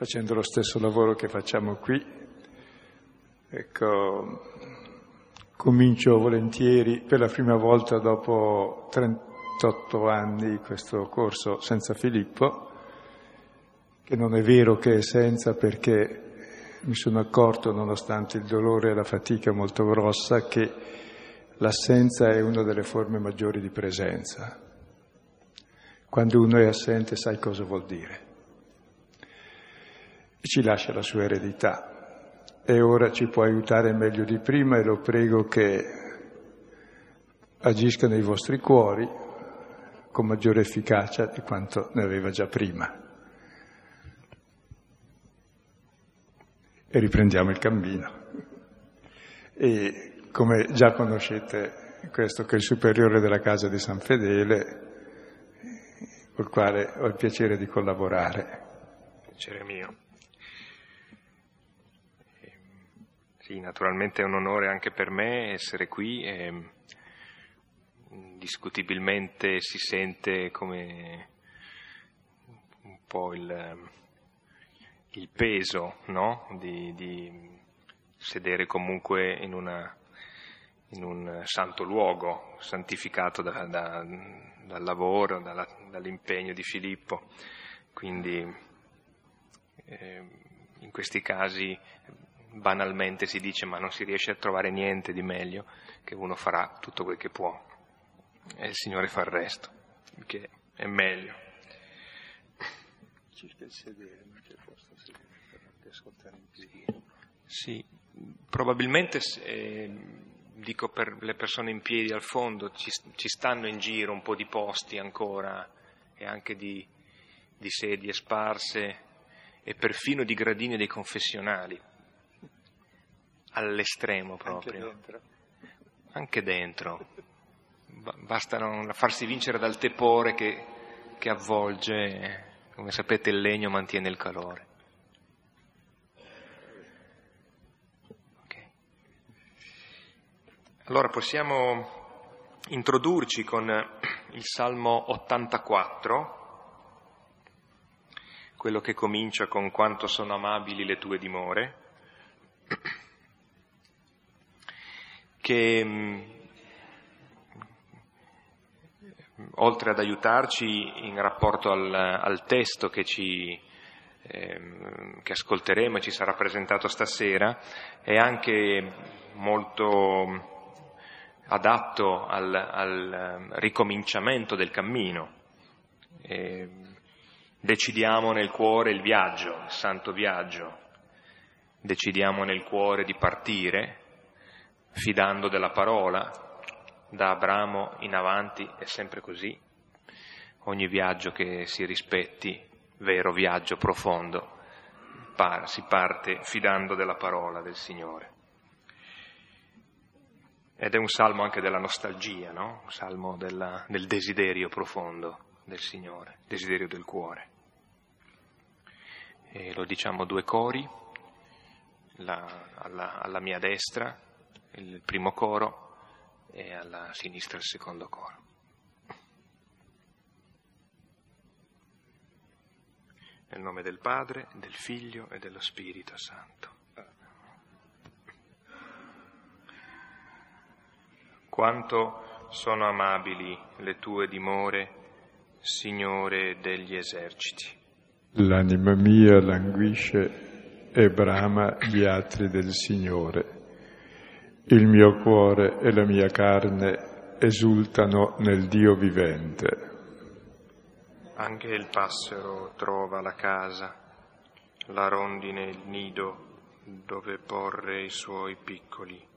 facendo lo stesso lavoro che facciamo qui. Ecco, comincio volentieri per la prima volta dopo 38 anni questo corso senza Filippo, che non è vero che è senza perché mi sono accorto, nonostante il dolore e la fatica molto grossa, che l'assenza è una delle forme maggiori di presenza. Quando uno è assente sai cosa vuol dire. E ci lascia la sua eredità. E ora ci può aiutare meglio di prima e lo prego che agisca nei vostri cuori con maggiore efficacia di quanto ne aveva già prima. e riprendiamo il cammino. E come già conoscete questo che è il superiore della casa di San Fedele, col quale ho il piacere di collaborare. Piacere mio. Sì, naturalmente è un onore anche per me essere qui e indiscutibilmente si sente come un po' il il peso no? di, di, sedere comunque in, una, in, un santo luogo, santificato da, da, dal lavoro, dalla, dall'impegno di Filippo. Quindi eh, in questi casi banalmente si dice ma non si riesce a trovare niente di meglio che uno farà tutto quel che può e il Signore fa il resto, che è meglio. Circa il sedere ascoltare in piedi. Sì, probabilmente eh, dico per le persone in piedi al fondo, ci, ci, stanno in giro un po' di posti ancora e anche di, di sedie sparse e perfino di gradini dei confessionali, all'estremo proprio. Anche dentro. Anche dentro. Basta non farsi vincere dal tepore che, che avvolge, come sapete il legno mantiene il calore. Allora possiamo introdurci con il Salmo 84, quello che comincia con quanto sono amabili le tue dimore, che mm, oltre ad aiutarci in rapporto al, al testo che, ci, eh, che ascolteremo e ci sarà presentato stasera, è anche molto adatto al, al ehm, ricominciamento del cammino. E decidiamo nel cuore il viaggio, il santo viaggio, decidiamo nel cuore di partire, fidando della parola, da Abramo in avanti è sempre così, ogni viaggio che si rispetti, vero viaggio profondo, si parte fidando della parola del Signore. Ed è un salmo anche della nostalgia, no? un salmo della, del desiderio profondo del Signore, desiderio del cuore. E lo diciamo due cori, la, alla, alla mia destra il primo coro e alla sinistra il secondo coro. Nel nome del Padre, del Figlio e dello Spirito Santo. Quanto sono amabili le tue dimore, Signore degli eserciti. L'anima mia languisce e brama gli atri del Signore. Il mio cuore e la mia carne esultano nel Dio vivente. Anche il passero trova la casa, la rondine il nido dove porre i suoi piccoli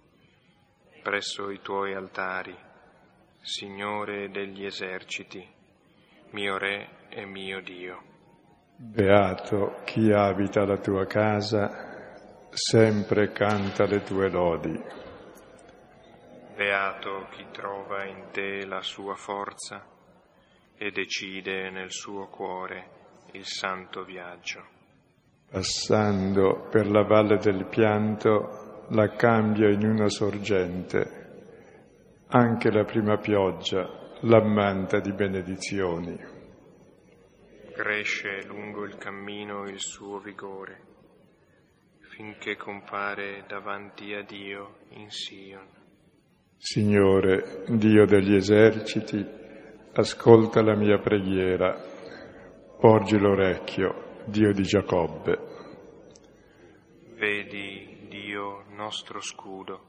presso i tuoi altari, Signore degli eserciti, mio Re e mio Dio. Beato chi abita la tua casa, sempre canta le tue lodi. Beato chi trova in te la sua forza e decide nel suo cuore il santo viaggio. Passando per la valle del pianto, la cambia in una sorgente. Anche la prima pioggia l'ammanta di benedizioni. cresce lungo il cammino il suo vigore, finché compare davanti a Dio in Sion. Signore, Dio degli eserciti, ascolta la mia preghiera, porgi l'orecchio, Dio di Giacobbe. Vedi, Dio nostro scudo,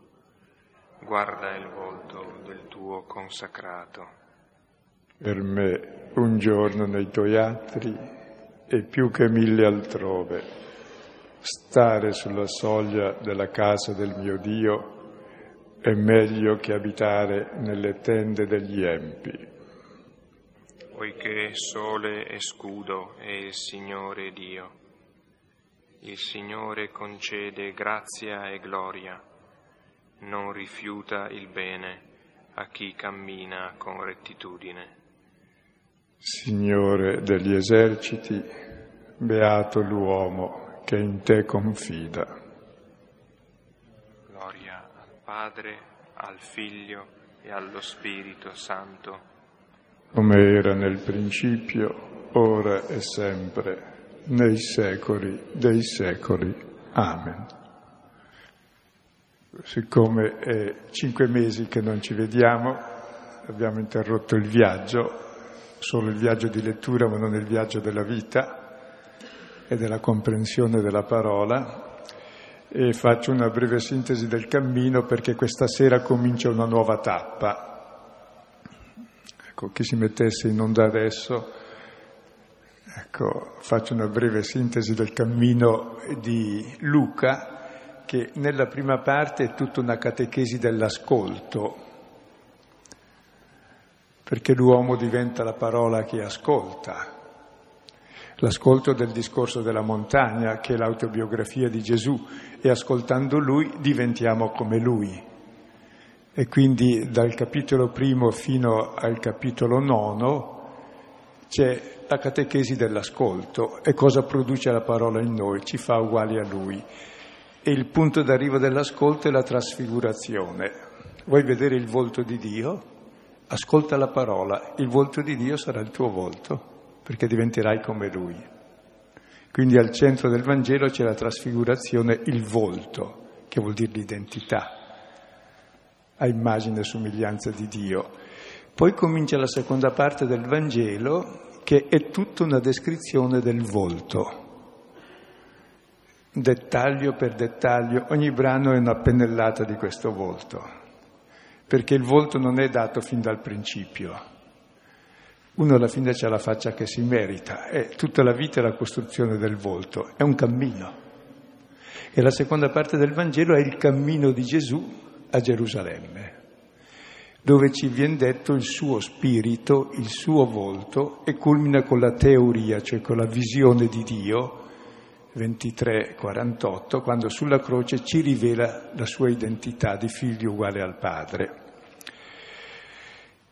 guarda il volto del tuo consacrato. Per me un giorno nei tuoi attri e più che mille altrove, stare sulla soglia della casa del mio Dio è meglio che abitare nelle tende degli empi. Poiché sole e scudo è il Signore Dio, il Signore concede grazia e gloria, non rifiuta il bene a chi cammina con rettitudine. Signore degli eserciti, beato l'uomo che in te confida. Padre, al Figlio e allo Spirito Santo. Come era nel principio, ora e sempre, nei secoli dei secoli. Amen. Siccome è cinque mesi che non ci vediamo, abbiamo interrotto il viaggio solo il viaggio di lettura ma non il viaggio della vita e della comprensione della parola e faccio una breve sintesi del cammino perché questa sera comincia una nuova tappa. Ecco, chi si mettesse in onda adesso, ecco, faccio una breve sintesi del cammino di Luca che nella prima parte è tutta una catechesi dell'ascolto, perché l'uomo diventa la parola che ascolta. L'ascolto del discorso della montagna, che è l'autobiografia di Gesù, e ascoltando lui diventiamo come lui. E quindi dal capitolo primo fino al capitolo nono c'è la catechesi dell'ascolto e cosa produce la parola in noi, ci fa uguali a lui. E il punto d'arrivo dell'ascolto è la trasfigurazione. Vuoi vedere il volto di Dio? ascolta la parola, il volto di Dio sarà il tuo volto, perché diventerai come Lui. Quindi al centro del Vangelo c'è la trasfigurazione, il volto, che vuol dire l'identità, a immagine e somiglianza di Dio. Poi comincia la seconda parte del Vangelo, che è tutta una descrizione del volto, dettaglio per dettaglio, ogni brano è una pennellata di questo volto perché il volto non è dato fin dal principio. Uno alla fine c'ha la faccia che si merita, e tutta la vita è la costruzione del volto, è un cammino. E la seconda parte del Vangelo è il cammino di Gesù a Gerusalemme, dove ci viene detto il suo spirito, il suo volto, e culmina con la teoria, cioè con la visione di Dio, 23-48, quando sulla croce ci rivela la sua identità di figlio uguale al Padre.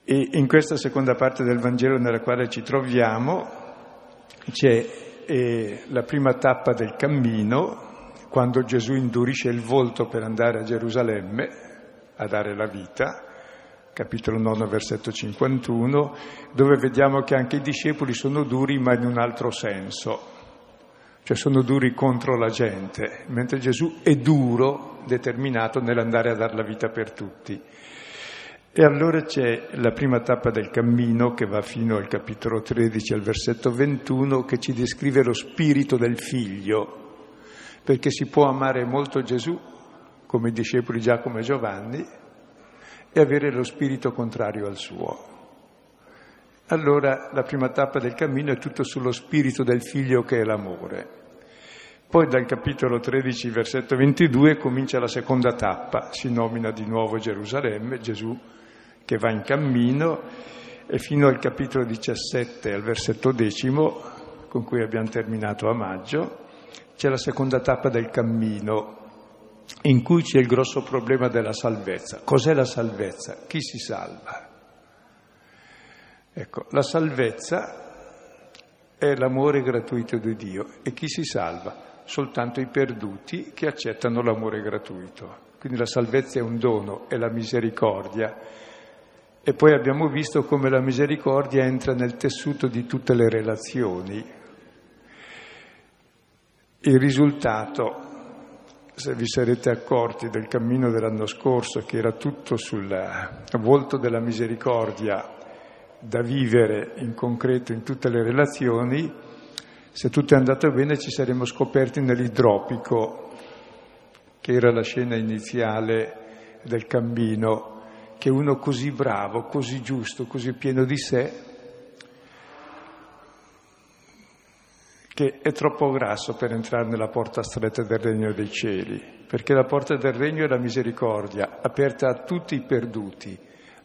E in questa seconda parte del Vangelo nella quale ci troviamo c'è eh, la prima tappa del cammino, quando Gesù indurisce il volto per andare a Gerusalemme a dare la vita, capitolo 9, versetto 51, dove vediamo che anche i discepoli sono duri ma in un altro senso cioè sono duri contro la gente, mentre Gesù è duro, determinato nell'andare a dare la vita per tutti. E allora c'è la prima tappa del cammino che va fino al capitolo 13, al versetto 21, che ci descrive lo spirito del figlio, perché si può amare molto Gesù, come i discepoli Giacomo e Giovanni, e avere lo spirito contrario al suo. Allora la prima tappa del cammino è tutto sullo spirito del figlio che è l'amore. Poi dal capitolo 13, versetto 22, comincia la seconda tappa, si nomina di nuovo Gerusalemme, Gesù che va in cammino, e fino al capitolo 17, al versetto decimo, con cui abbiamo terminato a maggio, c'è la seconda tappa del cammino, in cui c'è il grosso problema della salvezza. Cos'è la salvezza? Chi si salva? Ecco, la salvezza è l'amore gratuito di Dio e chi si salva? Soltanto i perduti che accettano l'amore gratuito. Quindi la salvezza è un dono, è la misericordia E poi abbiamo visto come la misericordia entra nel tessuto di tutte le relazioni. Il risultato, se vi sarete accorti del cammino dell'anno scorso, che era tutto sul volto della misericordia da vivere in concreto in tutte le relazioni, se tutto è andato bene ci saremmo scoperti nell'idropico, che era la scena iniziale del cammino, che uno così bravo, così giusto, così pieno di sé, che è troppo grasso per entrare nella porta stretta del regno dei cieli, perché la porta del regno è la misericordia, aperta a tutti i perduti,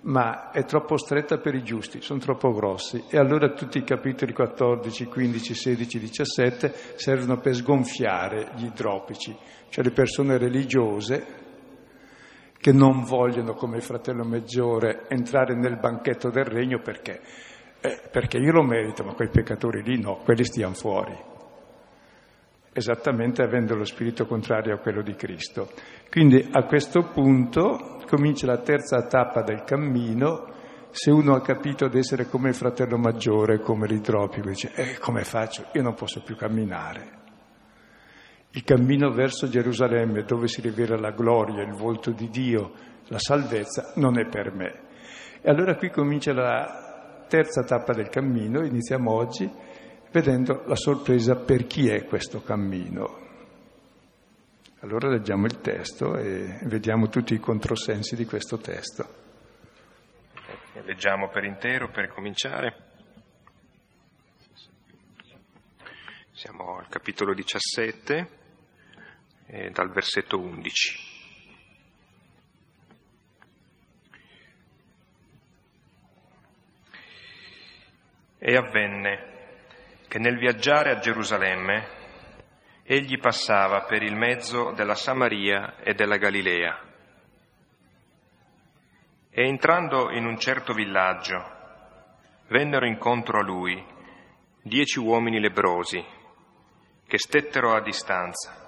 ma è troppo stretta per i giusti, sono troppo grossi. E allora tutti i capitoli 14, 15, 16, 17 servono per sgonfiare gli idropici, cioè le persone religiose che non vogliono come il fratello maggiore entrare nel banchetto del regno perché? Eh, perché io lo merito, ma quei peccatori lì no, quelli stiano fuori esattamente avendo lo spirito contrario a quello di Cristo. Quindi a questo punto comincia la terza tappa del cammino, se uno ha capito di essere come il fratello maggiore, come l'idropico, dice, eh, come faccio? Io non posso più camminare. Il cammino verso Gerusalemme, dove si rivela la gloria, il volto di Dio, la salvezza, non è per me. E allora qui comincia la terza tappa del cammino, iniziamo oggi, vedendo la sorpresa per chi è questo cammino. Allora leggiamo il testo e vediamo tutti i controsensi di questo testo. Leggiamo per intero per cominciare. Siamo al capitolo 17, eh, dal versetto 11. E avvenne che nel viaggiare a Gerusalemme egli passava per il mezzo della Samaria e della Galilea. E entrando in un certo villaggio, vennero incontro a lui dieci uomini lebrosi che stettero a distanza.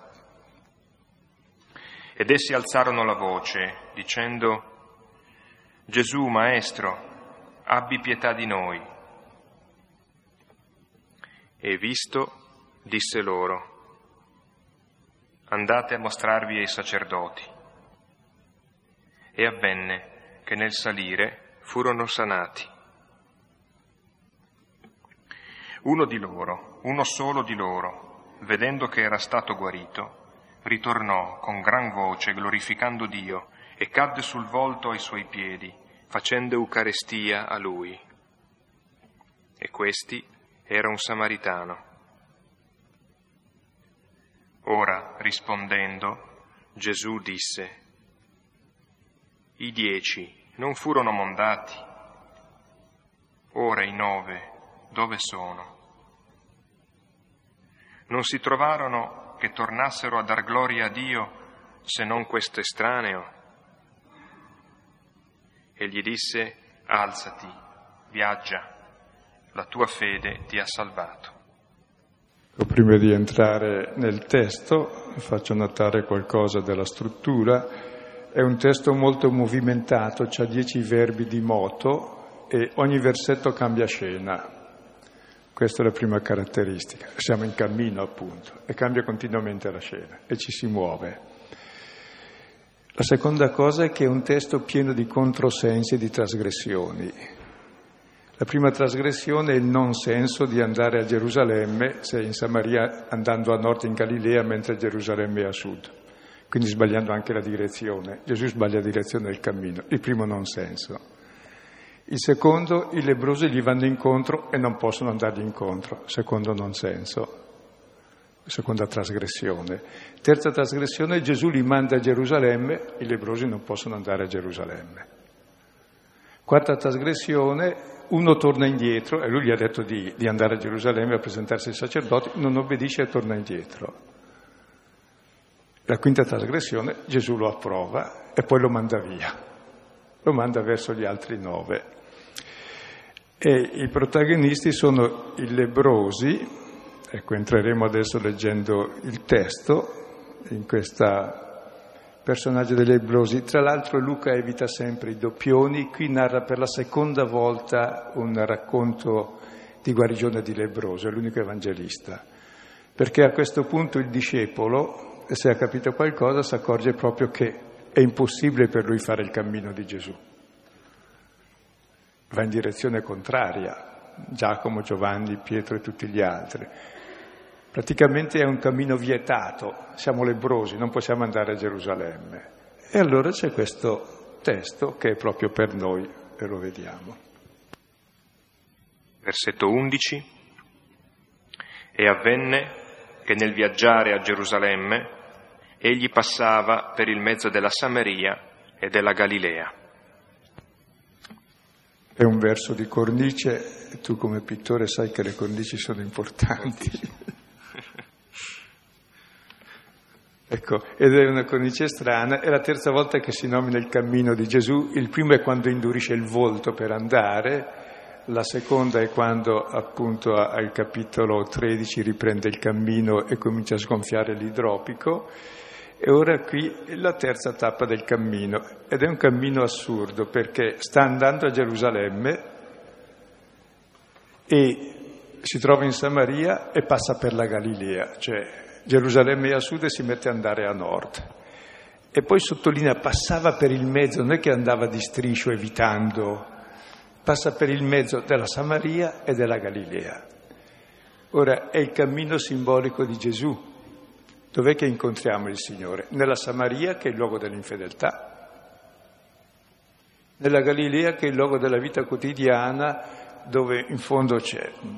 Ed essi alzarono la voce, dicendo, Gesù, Maestro, abbi pietà di noi. E visto, disse loro, andate a mostrarvi ai sacerdoti. E avvenne che nel salire furono sanati. Uno di loro, uno solo di loro, vedendo che era stato guarito, ritornò con gran voce glorificando Dio e cadde sul volto ai suoi piedi, facendo Eucarestia a lui. E questi era un samaritano. Ora, rispondendo, Gesù disse, I dieci non furono mondati, ora i nove dove sono? Non si trovarono che tornassero a dar gloria a Dio se non questo estraneo? E gli disse, alzati, viaggia la tua fede ti ha salvato. Prima di entrare nel testo faccio notare qualcosa della struttura. È un testo molto movimentato, ha dieci verbi di moto e ogni versetto cambia scena. Questa è la prima caratteristica. Siamo in cammino appunto e cambia continuamente la scena e ci si muove. La seconda cosa è che è un testo pieno di controsensi e di trasgressioni. La prima trasgressione è il non senso di andare a Gerusalemme se in Samaria andando a nord in Galilea mentre Gerusalemme è a sud, quindi sbagliando anche la direzione. Gesù sbaglia la direzione del cammino, il primo non senso. Il secondo, i lebrosi gli vanno incontro e non possono andargli incontro, secondo non senso, seconda trasgressione. Terza trasgressione, Gesù li manda a Gerusalemme, i lebrosi non possono andare a Gerusalemme. Quarta trasgressione, uno torna indietro, e lui gli ha detto di, di andare a Gerusalemme a presentarsi ai sacerdoti, non obbedisce e torna indietro. La quinta trasgressione Gesù lo approva e poi lo manda via, lo manda verso gli altri nove. E i protagonisti sono i lebrosi, ecco entreremo adesso leggendo il testo in questa personaggio dei lebrosi. Tra l'altro Luca evita sempre i doppioni, qui narra per la seconda volta un racconto di guarigione di lebroso, è l'unico evangelista, perché a questo punto il discepolo, se ha capito qualcosa, si accorge proprio che è impossibile per lui fare il cammino di Gesù. Va in direzione contraria, Giacomo, Giovanni, Pietro e tutti gli altri. Praticamente è un cammino vietato, siamo lebrosi, non possiamo andare a Gerusalemme. E allora c'è questo testo che è proprio per noi e lo vediamo. Versetto 11. E avvenne che nel viaggiare a Gerusalemme egli passava per il mezzo della Samaria e della Galilea. È un verso di cornice, tu come pittore sai che le cornici sono importanti. ecco, ed è una cornice strana, è la terza volta che si nomina il cammino di Gesù, il primo è quando indurisce il volto per andare, la seconda è quando appunto al capitolo 13 riprende il cammino e comincia a sgonfiare l'idropico e ora qui la terza tappa del cammino, ed è un cammino assurdo perché sta andando a Gerusalemme e si trova in Samaria e passa per la Galilea, cioè Gerusalemme è a sud e si mette ad andare a nord. E poi sottolinea, passava per il mezzo, non è che andava di striscio evitando, passa per il mezzo della Samaria e della Galilea. Ora è il cammino simbolico di Gesù, Dov'è che incontriamo il Signore? Nella Samaria, che è il luogo dell'infedeltà, nella Galilea, che è il luogo della vita quotidiana, dove in fondo c'è mm,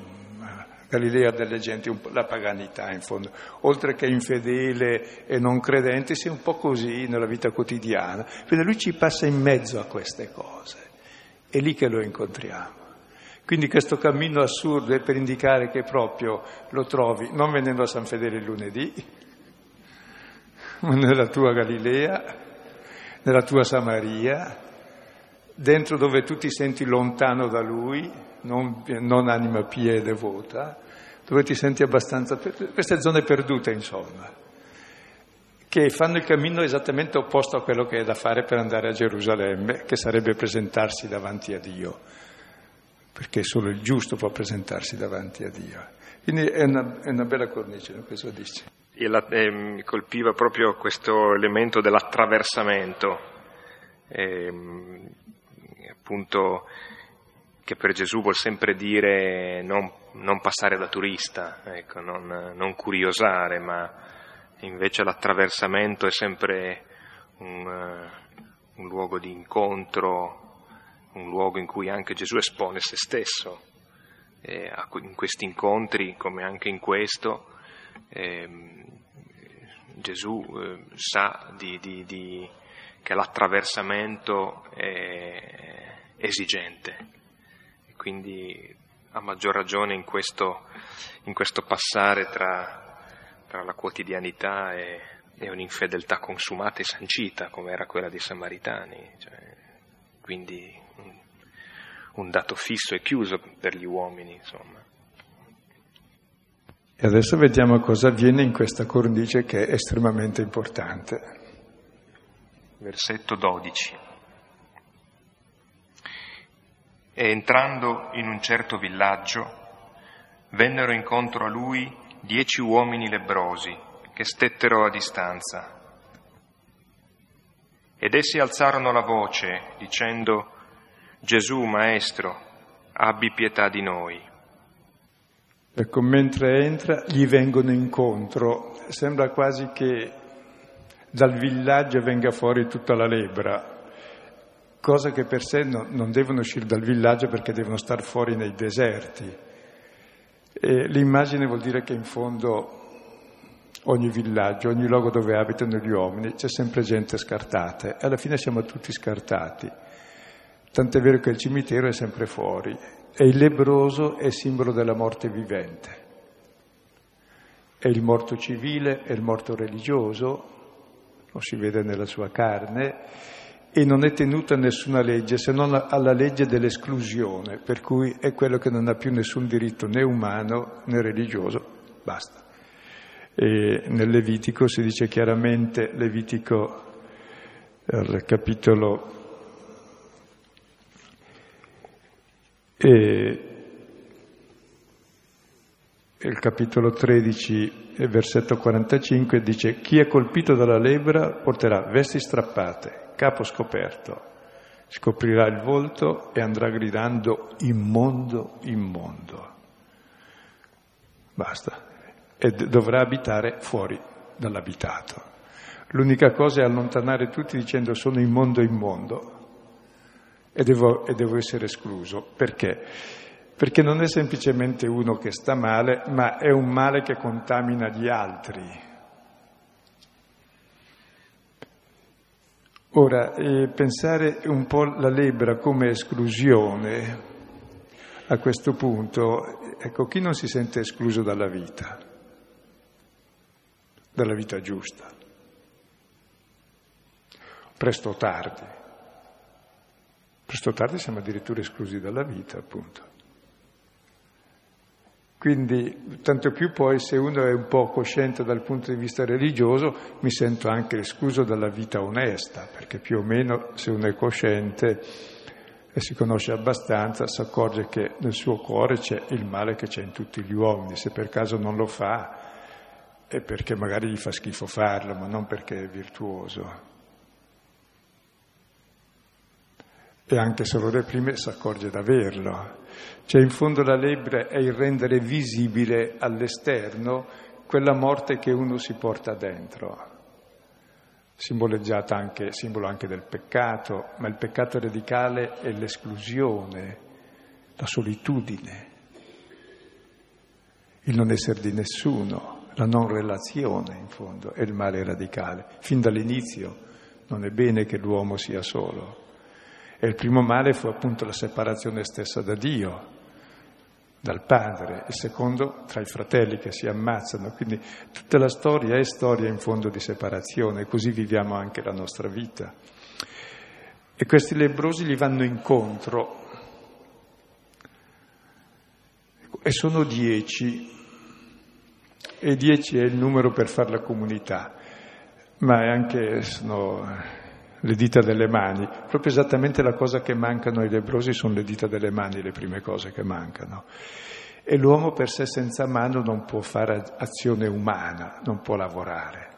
Galilea delle genti, la paganità in fondo, oltre che infedele e non credente, sei un po' così nella vita quotidiana. Quindi lui ci passa in mezzo a queste cose, è lì che lo incontriamo. Quindi questo cammino assurdo è per indicare che proprio lo trovi non venendo a San Fedele il lunedì, nella tua Galilea, nella tua Samaria, dentro dove tu ti senti lontano da Lui, non, non anima pia e devota, dove ti senti abbastanza... queste zone perdute, insomma, che fanno il cammino esattamente opposto a quello che è da fare per andare a Gerusalemme, che sarebbe presentarsi davanti a Dio, perché solo il giusto può presentarsi davanti a Dio. Quindi è una, è una bella cornice, questo dice e, la, e mi colpiva proprio questo elemento dell'attraversamento, e, appunto che per Gesù vuol sempre dire non, non passare da turista, ecco, non, non, curiosare, ma invece l'attraversamento è sempre un, un luogo di incontro, un luogo in cui anche Gesù espone se stesso. E in questi incontri, come anche in questo, eh, Gesù eh, sa di, di, di, che l'attraversamento è esigente, quindi a maggior ragione in questo, in questo passare tra, tra, la quotidianità e, e, un'infedeltà consumata e sancita, come era quella dei Samaritani. Cioè, quindi un dato fisso e chiuso per gli uomini, insomma. E adesso vediamo cosa avviene in questa cornice che è estremamente importante. Versetto 12. E entrando in un certo villaggio, vennero incontro a lui dieci uomini lebrosi che stettero a distanza. Ed essi alzarono la voce dicendo, Gesù, Maestro, abbi pietà di noi. Ecco, mentre entra gli vengono incontro, sembra quasi che dal villaggio venga fuori tutta la lebra, cosa che per sé no, non devono uscire dal villaggio perché devono star fuori nei deserti. E l'immagine vuol dire che in fondo ogni villaggio, ogni luogo dove abitano gli uomini, c'è sempre gente scartata e alla fine siamo tutti scartati. Tant'è vero che il cimitero è sempre fuori e il lebroso è simbolo della morte vivente. È il morto civile, è il morto religioso, lo si vede nella sua carne, e non è tenuto a nessuna legge se non alla legge dell'esclusione, per cui è quello che non ha più nessun diritto né umano né religioso, basta. E nel Levitico si dice chiaramente, Levitico al capitolo e il capitolo 13, versetto 45, dice chi è colpito dalla lebbra porterà vesti strappate, capo scoperto, scoprirà il volto e andrà gridando immondo, immondo. Basta. E dovrà abitare fuori dall'abitato. L'unica cosa è allontanare tutti dicendo sono immondo, immondo e devo, e devo essere escluso. Perché? Perché non è semplicemente uno che sta male, ma è un male che contamina gli altri. Ora, eh, pensare un po' la lebbra come esclusione a questo punto, ecco, chi non si sente escluso dalla vita, dalla vita giusta? Presto o tardi. Presto tardi siamo addirittura esclusi dalla vita, appunto. Quindi, tanto più poi, se uno è un po' cosciente dal punto di vista religioso, mi sento anche escluso dalla vita onesta, perché più o meno se uno è cosciente e si conosce abbastanza, si accorge che nel suo cuore c'è il male che c'è in tutti gli uomini. Se per caso non lo fa, è perché magari gli fa schifo farlo, ma non perché è virtuoso. E anche se lo reprime si accorge d'averlo. Cioè in fondo la lebbra è il rendere visibile all'esterno quella morte che uno si porta dentro, simboleggiata anche, simbolo anche del peccato, ma il peccato radicale è l'esclusione, la solitudine, il non essere di nessuno, la non relazione in fondo è il male radicale. Fin dall'inizio non è bene che l'uomo sia solo. E il primo male fu appunto la separazione stessa da Dio, dal padre, il secondo tra i fratelli che si ammazzano, quindi tutta la storia è storia in fondo di separazione, così viviamo anche la nostra vita. E questi lebrosi gli vanno incontro e sono dieci, e dieci è il numero per fare la comunità, ma è anche sono le dita delle mani, proprio esattamente la cosa che mancano ai lebrosi sono le dita delle mani, le prime cose che mancano. E l'uomo per sé senza mano non può fare azione umana, non può lavorare,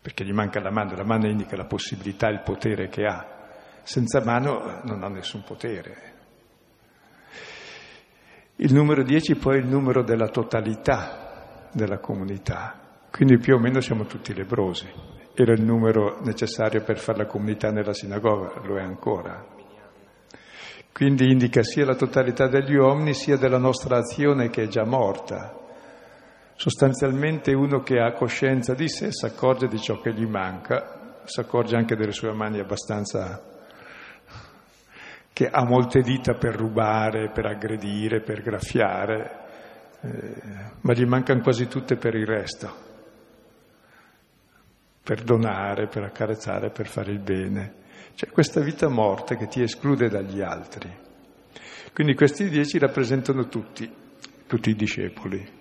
perché gli manca la mano, la mano indica la possibilità, il potere che ha. Senza mano non ha nessun potere. Il numero 10 poi è il numero della totalità della comunità, quindi più o meno siamo tutti lebrosi era il numero necessario per fare la comunità nella sinagoga, lo è ancora. Quindi indica sia la totalità degli uomini sia della nostra azione che è già morta. Sostanzialmente uno che ha coscienza di sé si accorge di ciò che gli manca, si accorge anche delle sue mani abbastanza che ha molte dita per rubare, per aggredire, per graffiare, eh, ma gli mancano quasi tutte per il resto per donare, per accarezzare, per fare il bene. C'è questa vita morta che ti esclude dagli altri. Quindi questi dieci rappresentano tutti, tutti i discepoli.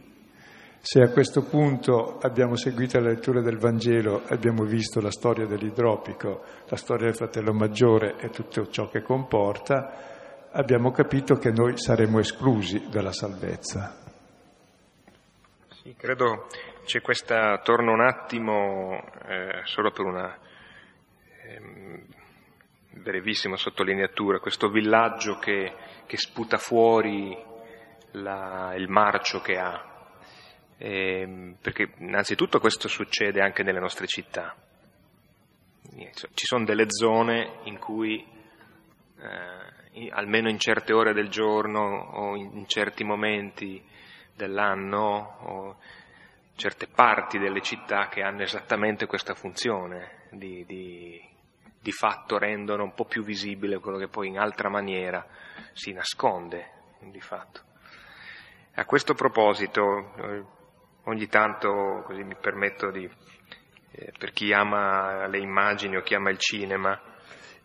Se a questo punto abbiamo seguito la lettura del Vangelo, abbiamo visto la storia dell'idropico, la storia del fratello maggiore e tutto ciò che comporta, abbiamo capito che noi saremo esclusi dalla salvezza. Sì, credo c'è questa, torno un attimo eh, solo per una eh, brevissima sottolineatura, questo villaggio che, che sputa fuori la, il marcio che ha, eh, perché innanzitutto questo succede anche nelle nostre città. Ci sono delle zone in cui, eh, almeno in certe ore del giorno o in certi momenti dell'anno, o, certe parti delle città che hanno esattamente questa funzione, di, di, di fatto rendono un po' più visibile quello che poi in altra maniera si nasconde, di fatto. A questo proposito, eh, ogni tanto, così mi permetto di, eh, per chi ama le immagini o chi ama il cinema,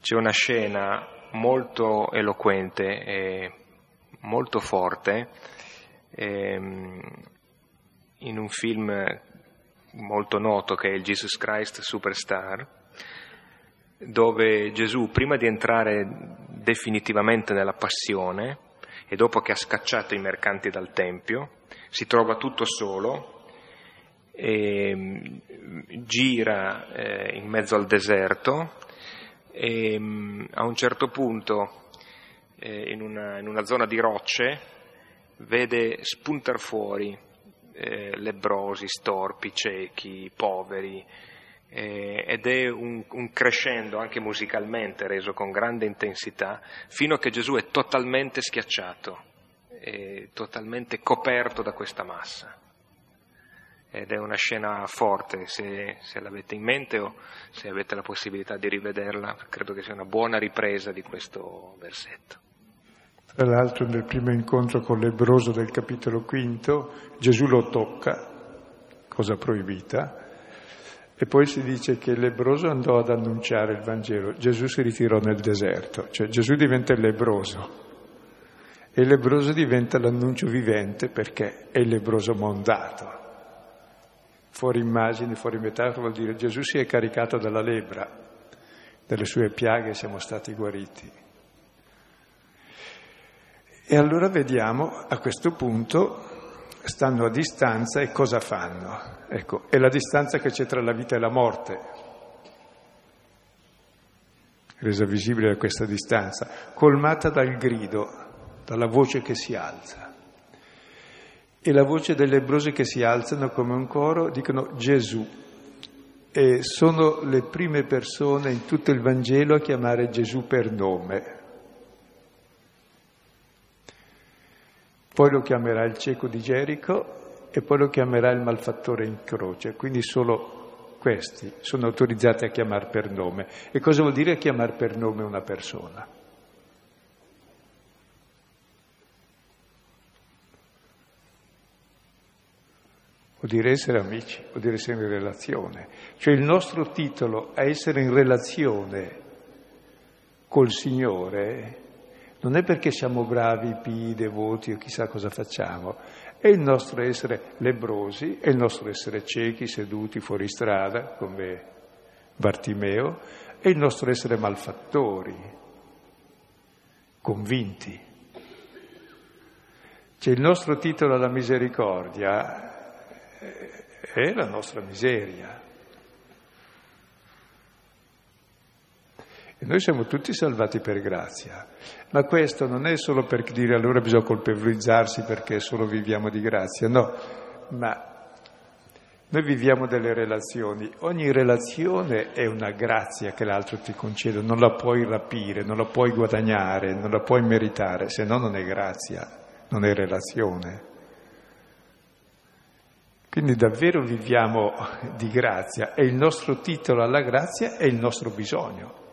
c'è una scena molto eloquente e molto forte, ehm, in un film molto noto che è il Jesus Christ Superstar, dove Gesù, prima di entrare definitivamente nella passione e dopo che ha scacciato i mercanti dal Tempio, si trova tutto solo, e, mm, gira eh, in mezzo al deserto e mm, a un certo punto eh, in, una, in, una, zona di rocce vede spuntar fuori eh, lebrosi, storpi, ciechi, poveri, eh, ed è un, un, crescendo anche musicalmente reso con grande intensità fino a che Gesù è totalmente schiacciato, è totalmente coperto da questa massa. Ed è una scena forte, se, se l'avete in mente o se avete la possibilità di rivederla, credo che sia una buona ripresa di questo versetto. Tra l'altro nel primo incontro con l'ebroso del capitolo quinto Gesù lo tocca, cosa proibita, e poi si dice che lebroso andò ad annunciare il Vangelo, Gesù si ritirò nel deserto, cioè Gesù diventa lebroso e lebroso diventa l'annuncio vivente perché è il lebroso mondato. Fuori immagini, fuori metafora vuol dire Gesù si è caricato dalla lebra, delle sue piaghe siamo stati guariti. E allora vediamo a questo punto stanno a distanza e cosa fanno? Ecco, è la distanza che c'è tra la vita e la morte, resa visibile da questa distanza, colmata dal grido, dalla voce che si alza. E la voce delle lebrose che si alzano come un coro dicono Gesù. E sono le prime persone in tutto il Vangelo a chiamare Gesù per nome. Poi lo chiamerà il cieco di Gerico e poi lo chiamerà il malfattore in croce. Quindi solo questi sono autorizzati a chiamare per nome. E cosa vuol dire chiamare per nome una persona? Vuol dire essere amici, vuol dire essere in relazione. Cioè il nostro titolo a essere in relazione col Signore non è perché siamo bravi, pii, devoti o chissà cosa facciamo, è il nostro essere lebrosi, è il nostro essere ciechi, seduti fuori strada, come Bartimeo, è il nostro essere malfattori, convinti. Cioè il nostro titolo alla misericordia è la nostra miseria. E noi siamo tutti salvati per grazia. Ma questo non è solo per dire allora bisogna colpevolizzarsi perché solo viviamo di grazia, no, ma noi viviamo delle relazioni, ogni relazione è una grazia che l'altro ti concede, non la puoi rapire, non la puoi guadagnare, non la puoi meritare, se no non è grazia, non è relazione. Quindi davvero viviamo di grazia e il nostro titolo alla grazia è il nostro bisogno.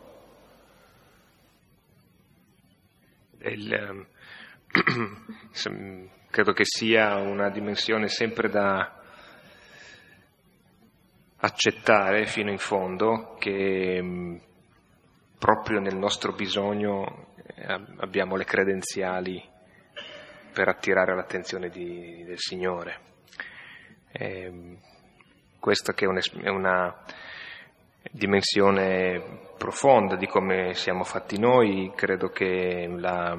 Il, ehm, credo che sia una dimensione sempre da accettare fino in fondo che ehm, proprio nel nostro bisogno eh, abbiamo le credenziali per attirare l'attenzione di, del Signore. E ehm, questa che è una dimensione profonda di come siamo fatti noi, credo che la,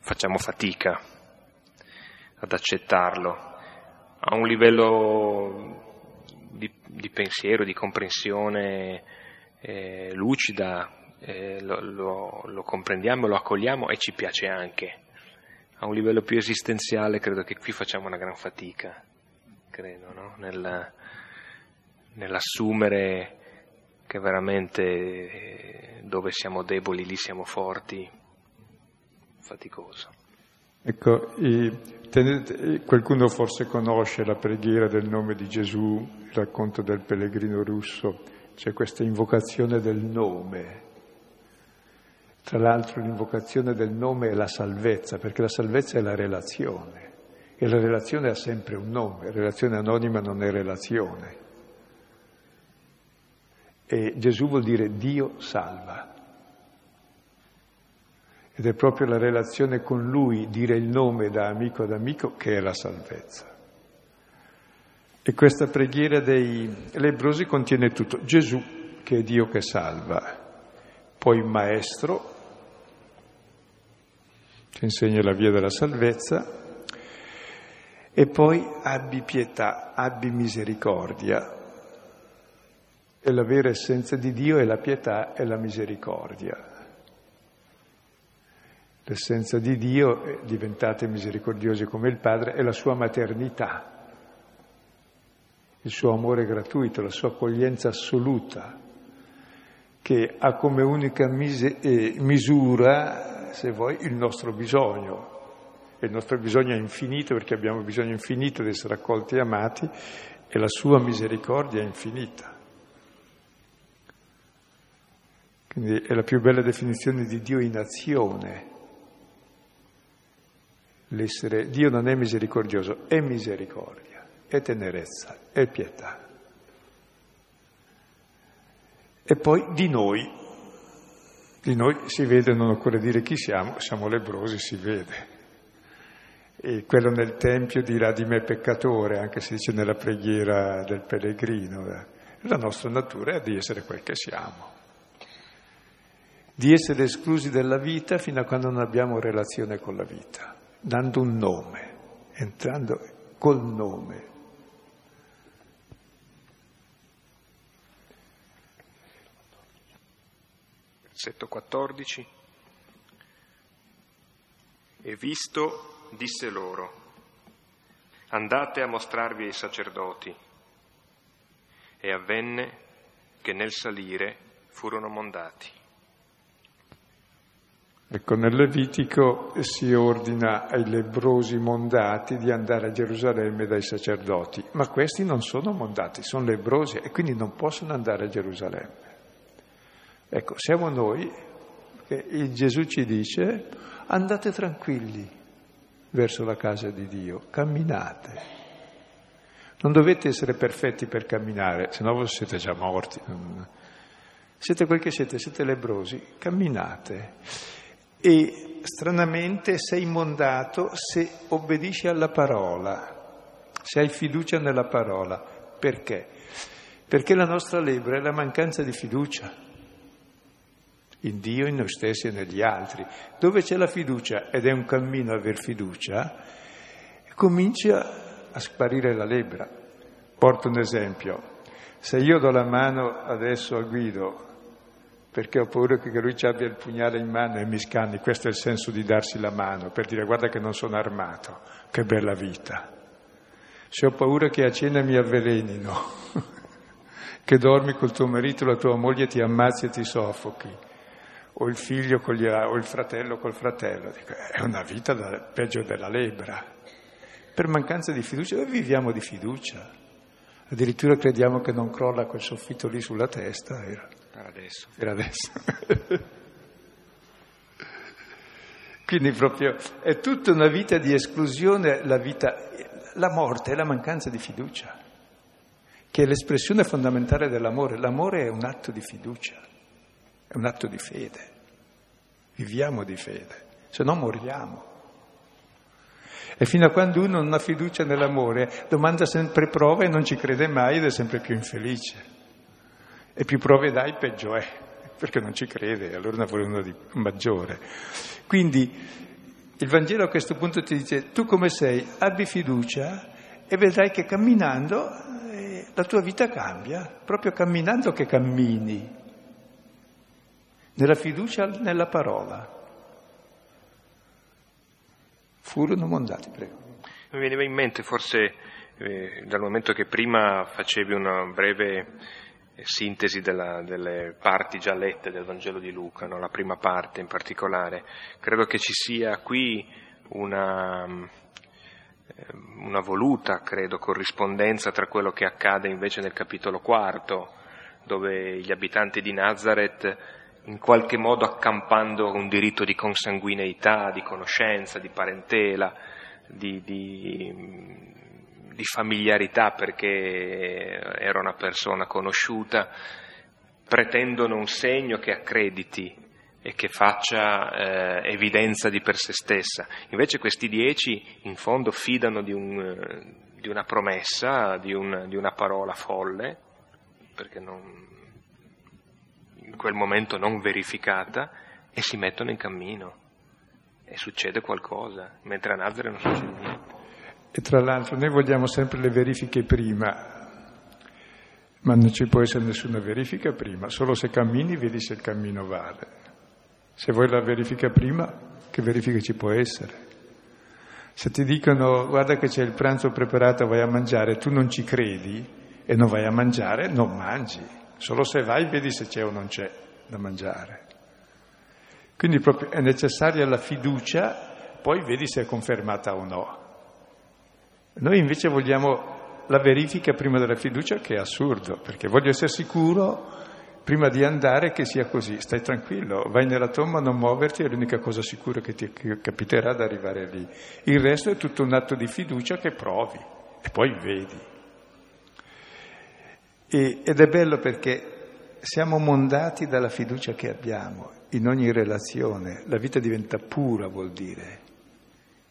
facciamo fatica ad accettarlo. A un livello di, di pensiero, di comprensione eh, lucida, eh, lo, lo, lo comprendiamo, lo accogliamo e ci piace anche. A un livello più esistenziale credo che qui facciamo una gran fatica, credo, no? Nel, nell'assumere che veramente eh, dove siamo deboli lì siamo forti, faticoso. Ecco, tenete, qualcuno forse conosce la preghiera del nome di Gesù, il racconto del pellegrino russo, c'è questa invocazione del nome. Tra l'altro l'invocazione del nome è la salvezza, perché la salvezza è la relazione e la relazione ha sempre un nome, relazione anonima non è relazione. E Gesù vuol dire Dio salva. Ed è proprio la relazione con Lui, dire il nome da amico ad amico, che è la salvezza. E questa preghiera dei lebrosi contiene tutto. Gesù, che è Dio che salva, poi Maestro, ci insegna la via della salvezza, e poi abbi pietà, abbi misericordia. E la vera essenza di Dio è la pietà e la misericordia. L'essenza di Dio, diventate misericordiosi come il Padre, è la sua maternità, il suo amore gratuito, la sua accoglienza assoluta, che ha come unica mise- eh, misura, se vuoi, il nostro bisogno. E il nostro bisogno è infinito perché abbiamo bisogno infinito di essere accolti e amati e la sua misericordia è infinita. Quindi è la più bella definizione di Dio in azione. L'essere Dio non è misericordioso, è misericordia, è tenerezza, è pietà. E poi di noi, di noi si vede, non occorre dire chi siamo, siamo lebrosi, si vede. E quello nel Tempio dirà di me peccatore, anche se dice nella preghiera del pellegrino. La nostra natura è di essere quel che siamo, di essere esclusi dalla vita fino a quando non abbiamo relazione con la vita, dando un nome, entrando col nome. Versetto 14. E visto, disse loro, andate a mostrarvi ai sacerdoti. E avvenne che nel salire furono mondati. Ecco, nel Levitico si ordina ai lebrosi mondati di andare a Gerusalemme dai sacerdoti, ma questi non sono mondati, sono lebrosi e quindi non possono andare a Gerusalemme. Ecco, siamo noi che Gesù ci dice andate tranquilli verso la casa di Dio, camminate. Non dovete essere perfetti per camminare, se no voi siete già morti. Siete quel che siete, siete lebrosi, camminate. E stranamente sei mondato se obbedisci alla parola, se hai fiducia nella parola. Perché? Perché la nostra lebra è la mancanza di fiducia in Dio, in noi stessi e negli altri. Dove c'è la fiducia, ed è un cammino aver fiducia, comincia a sparire la lebbra. Porto un esempio. Se io do la mano adesso a Guido perché ho paura che lui ci abbia il pugnale in mano e mi scanni, questo è il senso di darsi la mano, per dire guarda che non sono armato, che bella vita. Se ho paura che a cena mi avvelenino, che dormi col tuo marito, la tua moglie ti ammazzi e ti soffochi, o il figlio gli, o il fratello col fratello. Dico, è una vita da, peggio della lebra. Per mancanza di fiducia, noi viviamo di fiducia. Addirittura crediamo che non crolla quel soffitto lì sulla testa. Era, Per adesso. per adesso. Quindi proprio è tutta una vita di esclusione, la, vita, la morte è la mancanza di fiducia, che è l'espressione fondamentale dell'amore. L'amore è un atto di fiducia. È un atto di fede. Viviamo di fede, se no moriamo. E fino a quando uno non ha fiducia nell'amore, domanda sempre prove e non ci crede mai ed è sempre più infelice. E più prove dai, peggio è, perché non ci crede, allora ne vuole uno di maggiore. Quindi il Vangelo a questo punto ti dice, tu come sei, abbi fiducia e vedrai che camminando eh, la tua vita cambia, proprio camminando che cammini nella fiducia nella parola. Furono mondati, prego. Mi veniva in mente forse eh, dal momento che prima facevi una breve sintesi della, delle parti già lette del Vangelo di Luca, no? la prima parte in particolare, credo che ci sia qui una, eh, una voluta, credo, corrispondenza tra quello che accade invece nel capitolo quarto, dove gli abitanti di Nazareth in qualche modo accampando un diritto di consanguineità, di conoscenza, di parentela, di, di, di familiarità perché era una persona conosciuta, pretendono un segno che accrediti e che faccia eh, evidenza di per sé stessa. Invece questi dieci in fondo fidano di, un, di una promessa, di, un, di, una parola folle, perché non, in quel momento non verificata e si mettono in cammino e succede qualcosa, mentre a Nazareth non succede niente. E tra l'altro noi vogliamo sempre le verifiche prima, ma non ci può essere nessuna verifica prima, solo se cammini vedi se il cammino vale. Se vuoi la verifica prima, che verifica ci può essere? Se ti dicono guarda che c'è il pranzo preparato, vai a mangiare, tu non ci credi e non vai a mangiare, non mangi. Solo se vai vedi se c'è o non c'è da mangiare. Quindi è necessaria la fiducia, poi vedi se è confermata o no. Noi invece vogliamo la verifica prima della fiducia, che è assurdo, perché voglio essere sicuro prima di andare che sia così. Stai tranquillo, vai nella tomba, non muoverti, è l'unica cosa sicura che ti capiterà ad arrivare lì. Il resto è tutto un atto di fiducia che provi e poi vedi. E, ed è bello perché siamo mondati dalla fiducia che abbiamo in ogni relazione. La vita diventa pura, vuol dire,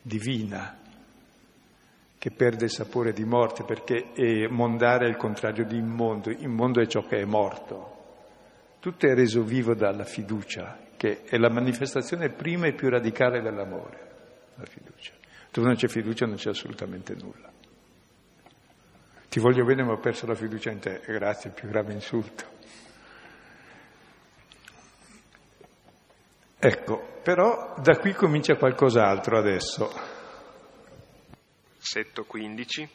divina che perde il sapore di morte, perché mondare è il contrario di immondo, immondo è ciò che è morto. Tutto è reso vivo dalla fiducia, che è la manifestazione prima e più radicale dell'amore, la fiducia. Dove non c'è fiducia non c'è assolutamente nulla. Ti voglio bene ma ho perso la fiducia in te, grazie, il più grave insulto. Ecco, però da qui comincia qualcos'altro adesso versetto 15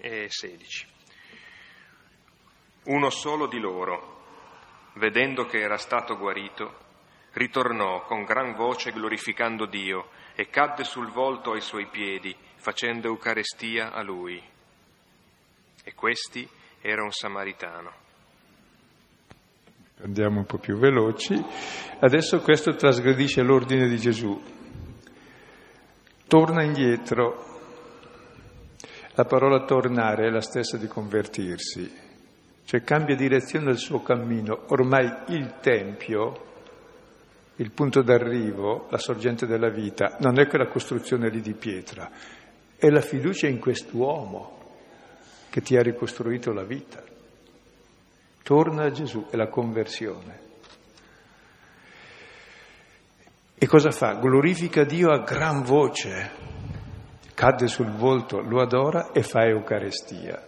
e 16. Uno solo di loro, vedendo che era stato guarito, ritornò con gran voce glorificando Dio e cadde sul volto ai suoi piedi, facendo Eucarestia a lui. E questi era un samaritano. Andiamo un po' più veloci. Adesso questo trasgredisce l'ordine di Gesù torna indietro. La parola tornare è la stessa di convertirsi, cioè cambia direzione del suo cammino. Ormai il Tempio, il punto d'arrivo, la sorgente della vita, non è quella costruzione lì di pietra, è la fiducia in quest'uomo che ti ha ricostruito la vita. Torna a Gesù, è la conversione. E cosa fa? Glorifica Dio a gran voce, cade sul volto, lo adora e fa Eucarestia.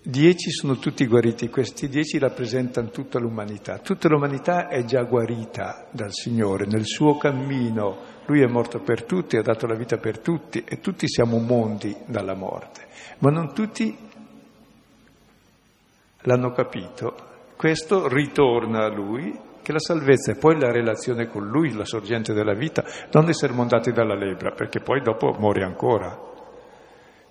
Dieci sono tutti guariti, questi dieci rappresentano tutta l'umanità. Tutta l'umanità è già guarita dal Signore nel suo cammino. Lui è morto per tutti, ha dato la vita per tutti e tutti siamo mondi dalla morte. Ma non tutti l'hanno capito. Questo ritorna a Lui che la salvezza è poi la relazione con Lui, la sorgente della vita, non essere mondati dalla lebbra, perché poi dopo muore ancora.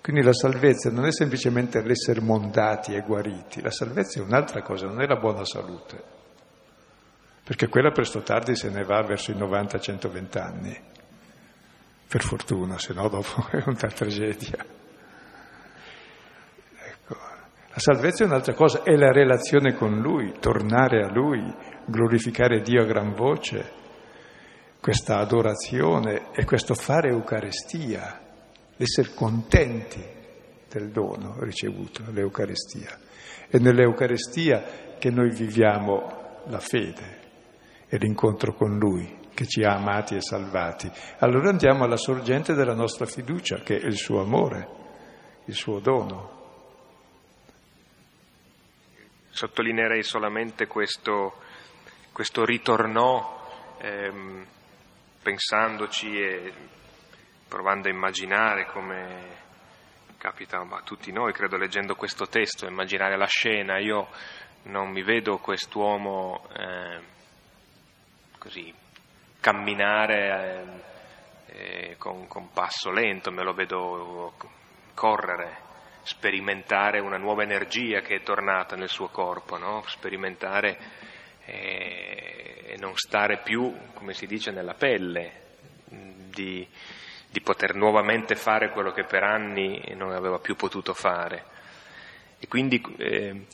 Quindi la salvezza non è semplicemente l'essere mondati e guariti, la salvezza è un'altra cosa, non è la buona salute, perché quella presto o tardi se ne va verso i 90-120 anni, per fortuna, se no dopo è una tragedia. Ecco. La salvezza è un'altra cosa, è la relazione con Lui, tornare a Lui, glorificare Dio a gran voce, questa adorazione e questo fare Eucarestia, essere contenti del dono ricevuto, l'Eucarestia. È nell'Eucarestia che noi viviamo la fede e l'incontro con Lui che ci ha amati e salvati. Allora andiamo alla sorgente della nostra fiducia, che è il suo amore, il suo dono. Sottolineerei solamente questo questo ritornò ehm, pensandoci e provando a immaginare come capita a tutti noi, credo leggendo questo testo, immaginare la scena, io non mi vedo quest'uomo eh, così camminare eh, eh, con, con passo lento, me lo vedo correre, sperimentare una nuova energia che è tornata nel suo corpo, no? sperimentare e non stare più, come si dice, nella pelle, di, di poter nuovamente fare quello che per anni non aveva più potuto fare. E quindi eh,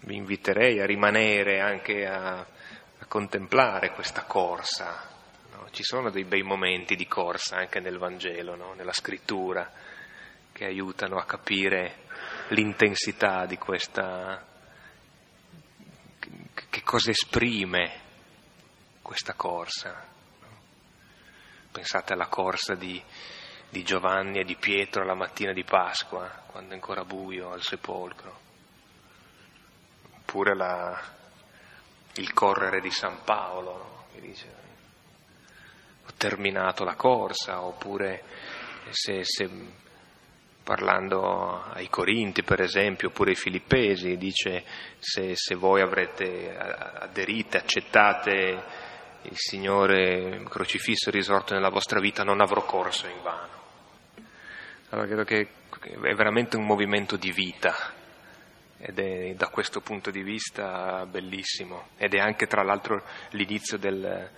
vi inviterei a rimanere anche a, a contemplare questa corsa. No? Ci sono dei bei momenti di corsa anche nel Vangelo, no? nella scrittura, che aiutano a capire l'intensità di questa cosa esprime questa corsa. Pensate alla corsa di, di Giovanni e di Pietro la mattina di Pasqua, quando è ancora buio al sepolcro, oppure la, il correre di San Paolo, no? che dice ho terminato la corsa, oppure se, se parlando ai Corinti per esempio, oppure ai Filippesi, dice se, se voi avrete aderite, accettate il Signore crocifisso e risorto nella vostra vita, non avrò corso in vano. Allora credo che è veramente un movimento di vita ed è da questo punto di vista bellissimo ed è anche tra l'altro l'inizio del,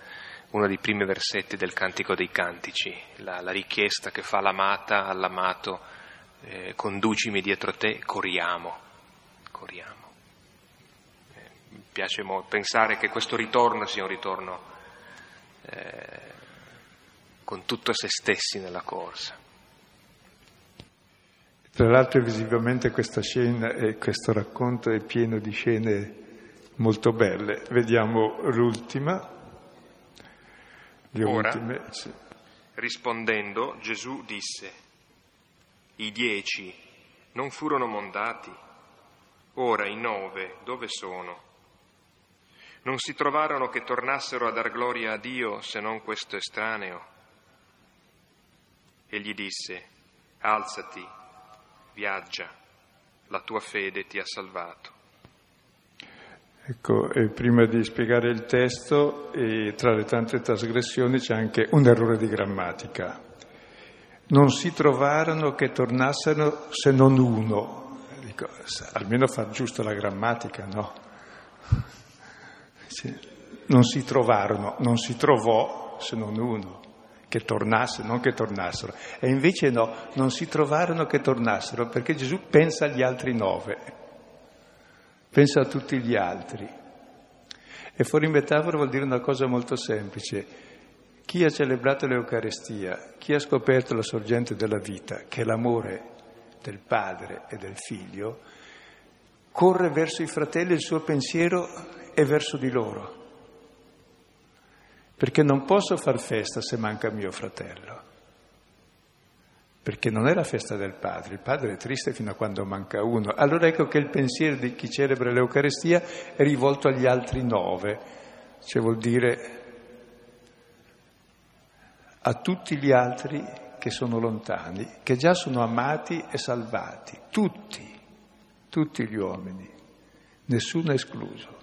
uno dei primi versetti del Cantico dei Cantici, la, la richiesta che fa l'amata all'amato, eh, conducimi dietro te, corriamo, corriamo. Eh, mi piace molto pensare che questo ritorno sia un ritorno eh, con tutto se stessi nella corsa. Tra l'altro visivamente questa scena e questo racconto è pieno di scene molto belle. Vediamo l'ultima. Le Ora, ultime, sì. rispondendo, Gesù disse, i dieci non furono mondati? Ora i nove dove sono? Non si trovarono che tornassero a dar gloria a Dio se non questo estraneo? Egli disse, alzati viaggia, la tua fede ti ha salvato. Ecco, prima di spiegare il testo, tra le tante trasgressioni c'è anche un errore di grammatica. Non si trovarono che tornassero se non uno. Dico, almeno far giusto la grammatica, no? Non si trovarono, non si trovò se non uno che tornasse, non che tornassero. E invece no, non si trovarono che tornassero perché Gesù pensa agli altri nove, pensa a tutti gli altri. E fuori metafora vuol dire una cosa molto semplice. Chi ha celebrato l'Eucarestia, chi ha scoperto la sorgente della vita, che è l'amore del Padre e del Figlio, corre verso i fratelli, il suo pensiero è verso di loro perché non posso far festa se manca mio fratello, perché non è la festa del padre, il padre è triste fino a quando manca uno. Allora ecco che il pensiero di chi celebra l'Eucarestia è rivolto agli altri nove, cioè vuol dire a tutti gli altri che sono lontani, che già sono amati e salvati, tutti, tutti gli uomini, nessuno escluso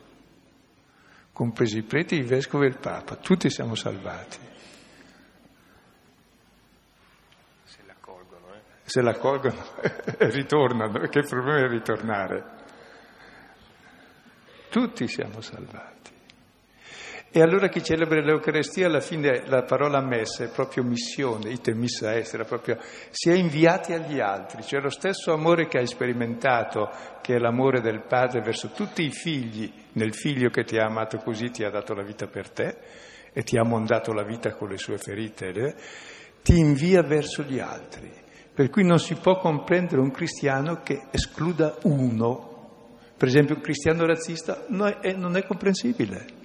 compresi i preti, i vescovi e il Papa, tutti siamo salvati. Se l'accolgono, eh? Se l'accolgono e ritornano, che problema è ritornare? Tutti siamo salvati. E allora chi celebra l'Eucarestia, alla fine la parola messa è proprio missione, ite missa essere, proprio si è inviati agli altri, cioè lo stesso amore che hai sperimentato, che è l'amore del Padre verso tutti i figli, nel figlio che ti ha amato così ti ha dato la vita per te e ti ha mondato la vita con le sue ferite, eh? ti invia verso gli altri. Per cui non si può comprendere un cristiano che escluda uno. Per esempio un cristiano razzista non è, non è comprensibile.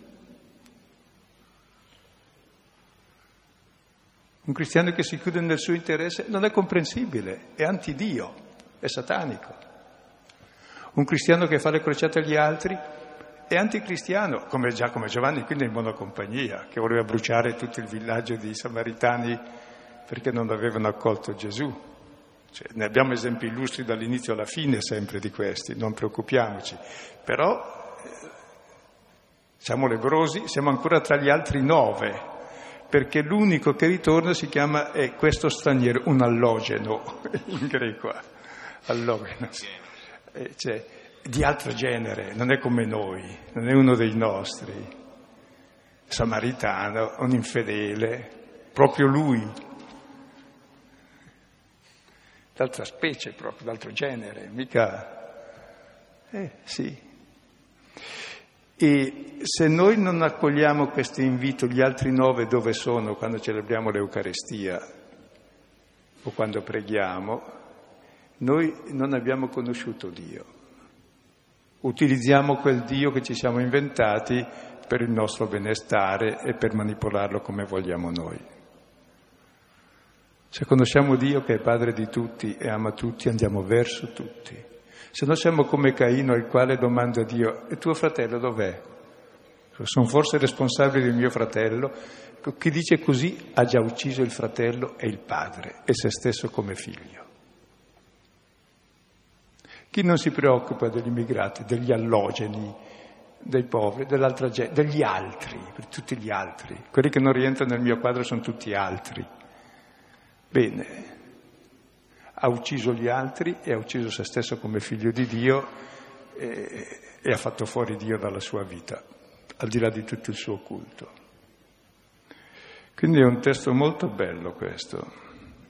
Un cristiano che si chiude nel suo interesse non è comprensibile, è antidio, è satanico. Un cristiano che fa le crociate agli altri è anticristiano, come già come Giovanni quindi in buona compagnia, che voleva bruciare tutto il villaggio di Samaritani perché non avevano accolto Gesù. Cioè, ne abbiamo esempi illustri dall'inizio alla fine sempre di questi, non preoccupiamoci. Però eh, siamo lebrosi, siamo ancora tra gli altri nove, perché l'unico che ritorna si chiama è questo straniero, un allogeno in greco, allogeno, eh, cioè, di altro genere, non è come noi, non è uno dei nostri, samaritano, un infedele, proprio lui, d'altra specie proprio, d'altro genere, mica... Eh sì, e se noi non accogliamo questo invito, gli altri nove dove sono quando celebriamo l'Eucarestia o quando preghiamo, noi non abbiamo conosciuto Dio. Utilizziamo quel Dio che ci siamo inventati per il nostro benestare e per manipolarlo come vogliamo noi. Se conosciamo Dio che è Padre di tutti e ama tutti, andiamo verso tutti. Se no siamo come Caino, il quale domanda a Dio, e tuo fratello dov'è? Sono forse responsabile del mio fratello? Chi dice così ha già ucciso il fratello e il padre e se stesso come figlio. Chi non si preoccupa degli immigrati, degli allogeni, dei poveri, dell'altra gente, degli altri, per tutti gli altri. Quelli che non rientrano nel mio quadro sono tutti altri. Bene, ha ucciso gli altri e ha ucciso se stesso come figlio di Dio e, e ha fatto fuori Dio dalla sua vita, al di là di tutto il suo culto. Quindi è un testo molto bello questo,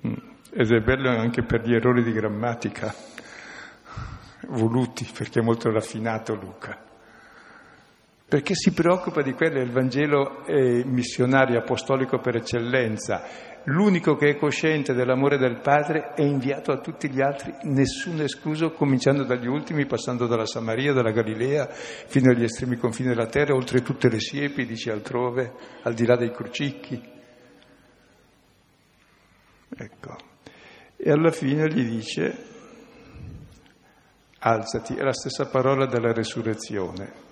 mm. ed è bello anche per gli errori di grammatica voluti, perché è molto raffinato Luca. Perché si preoccupa di quello, il Vangelo è missionario apostolico per eccellenza. L'unico che è cosciente dell'amore del Padre è inviato a tutti gli altri, nessuno escluso, cominciando dagli ultimi, passando dalla Samaria, dalla Galilea, fino agli estremi confini della terra, oltre tutte le siepi, dice altrove, al di là dei crocicchi. Ecco. E alla fine gli dice, alzati, è la stessa parola della resurrezione.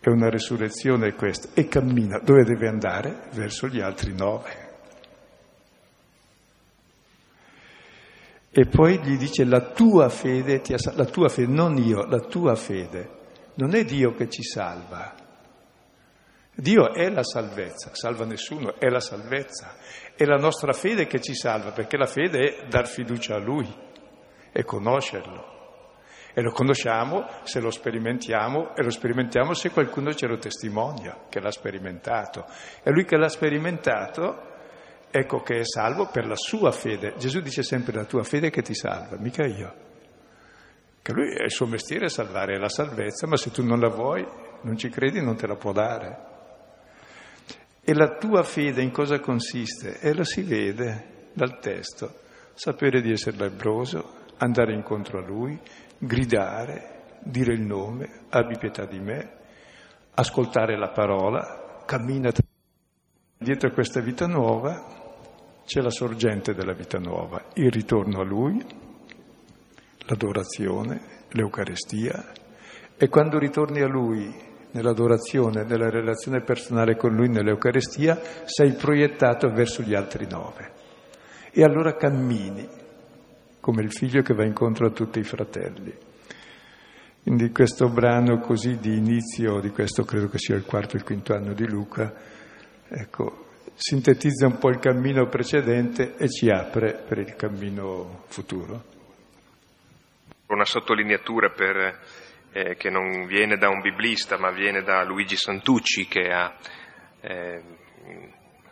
È una resurrezione questa. E cammina. Dove deve andare? Verso gli altri nove. E poi gli dice la tua fede ti ha la tua fede, non io, la tua fede. Non è Dio che ci salva. Dio è la salvezza, salva nessuno, è la salvezza. È la nostra fede che ci salva, perché la fede è dar fiducia a Lui e conoscerlo. E lo conosciamo se lo sperimentiamo e lo sperimentiamo se qualcuno ce lo testimonia, che l'ha sperimentato. E lui che l'ha sperimentato, ecco che è salvo per la sua fede. Gesù dice sempre la tua fede che ti salva, mica io. Che lui è il suo mestiere salvare la salvezza, ma se tu non la vuoi, non ci credi, non te la può dare. E la tua fede in cosa consiste? E lo si vede dal testo. Sapere di essere lebroso, andare incontro a lui, gridare, dire il nome, abbi pietà di me, ascoltare la parola, cammina. Dietro questa vita nuova c'è la sorgente della vita nuova, il ritorno a Lui, l'adorazione, l'Eucarestia e quando ritorni a Lui nell'adorazione, nella relazione personale con Lui, nell'Eucarestia, sei proiettato verso gli altri nove. E allora cammini, come il figlio che va incontro a tutti i fratelli. Quindi questo brano così di inizio, di questo credo che sia il quarto e il quinto anno di Luca, ecco, sintetizza un po' il cammino precedente e ci apre per il cammino futuro. Una sottolineatura per, eh, che non viene da un biblista ma viene da Luigi Santucci che ha eh,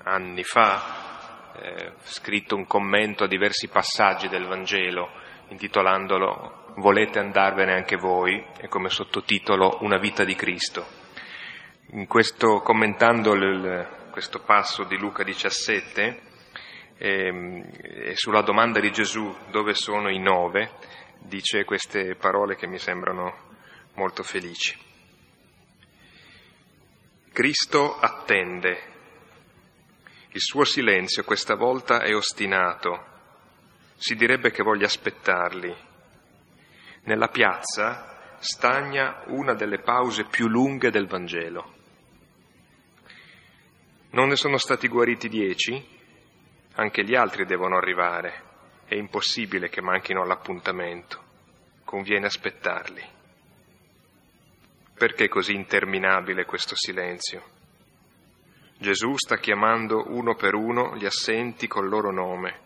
anni fa eh, scritto un commento a diversi passaggi del Vangelo, intitolandolo Volete andarvene anche voi e come sottotitolo Una vita di Cristo. In questo, commentando il, questo passo di Luca 17, eh, e sulla domanda di Gesù dove sono i nove, dice queste parole che mi sembrano molto felici. Cristo attende il suo silenzio questa volta è ostinato, si direbbe che voglia aspettarli. Nella piazza stagna una delle pause più lunghe del Vangelo. Non ne sono stati guariti dieci? Anche gli altri devono arrivare. È impossibile che manchino all'appuntamento. Conviene aspettarli. Perché è così interminabile questo silenzio? Gesù sta chiamando uno per uno gli assenti col loro nome.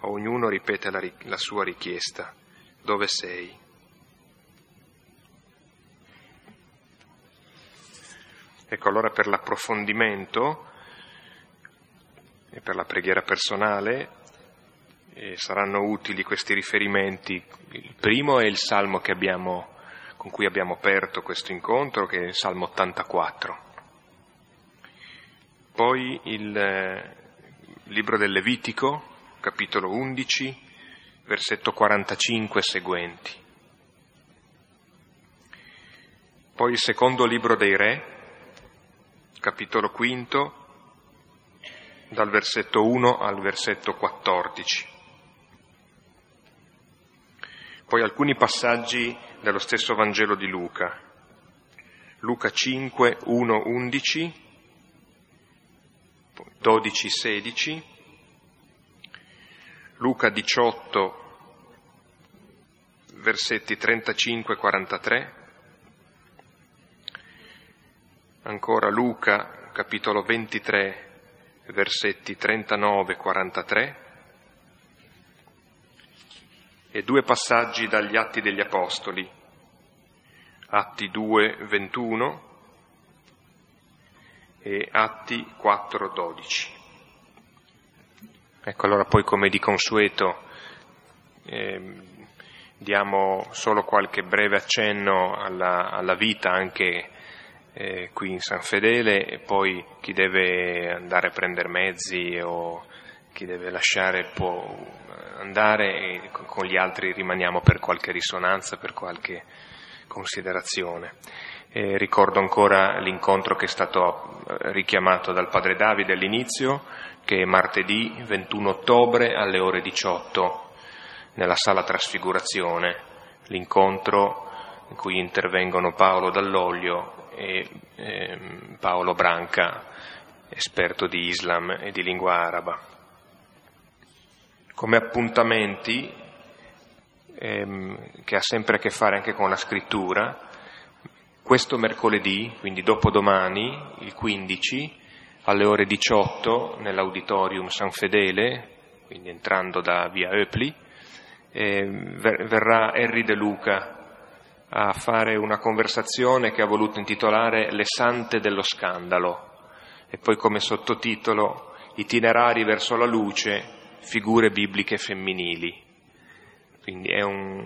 Ognuno ripete la, la sua richiesta. Dove sei? Ecco allora per l'approfondimento e per la preghiera personale eh, saranno utili questi riferimenti. Il primo è il salmo abbiamo, con cui abbiamo aperto questo incontro, che è il Salmo 84. Poi il eh, libro del Levitico, capitolo 11, versetto 45 e seguenti. Poi il secondo libro dei Re, capitolo quinto, dal versetto 1 al versetto 14. Poi alcuni passaggi dello stesso Vangelo di Luca. Luca 5, 1, 11, 12, 16, Luca 18, versetti 35, 43, ancora Luca capitolo 23, versetti 39-43 e due passaggi dagli Atti degli Apostoli, Atti 2-21 e Atti 4-12. Ecco allora poi come di consueto eh, diamo solo qualche breve accenno alla, alla vita anche eh, qui in San Fedele e poi chi deve andare a prendere mezzi o chi deve lasciare può andare e con gli altri rimaniamo per qualche risonanza, per qualche considerazione. Eh, ricordo ancora l'incontro che è stato eh, richiamato dal padre Davide all'inizio, che è martedì 21 ottobre alle ore 18 nella sala trasfigurazione, l'incontro in cui intervengono Paolo Dall'Oglio e eh, Paolo Branca, esperto di Islam e di lingua araba. Come appuntamenti, ehm, che ha sempre a che fare anche con la scrittura, questo mercoledì, quindi dopodomani, il 15, alle ore 18 nell'auditorium San Fedele, quindi entrando da via Eupli, eh, verrà Henry De Luca a fare una conversazione che ha voluto intitolare Le sante dello scandalo e poi come sottotitolo Itinerari verso la luce, figure bibliche femminili. Quindi è un,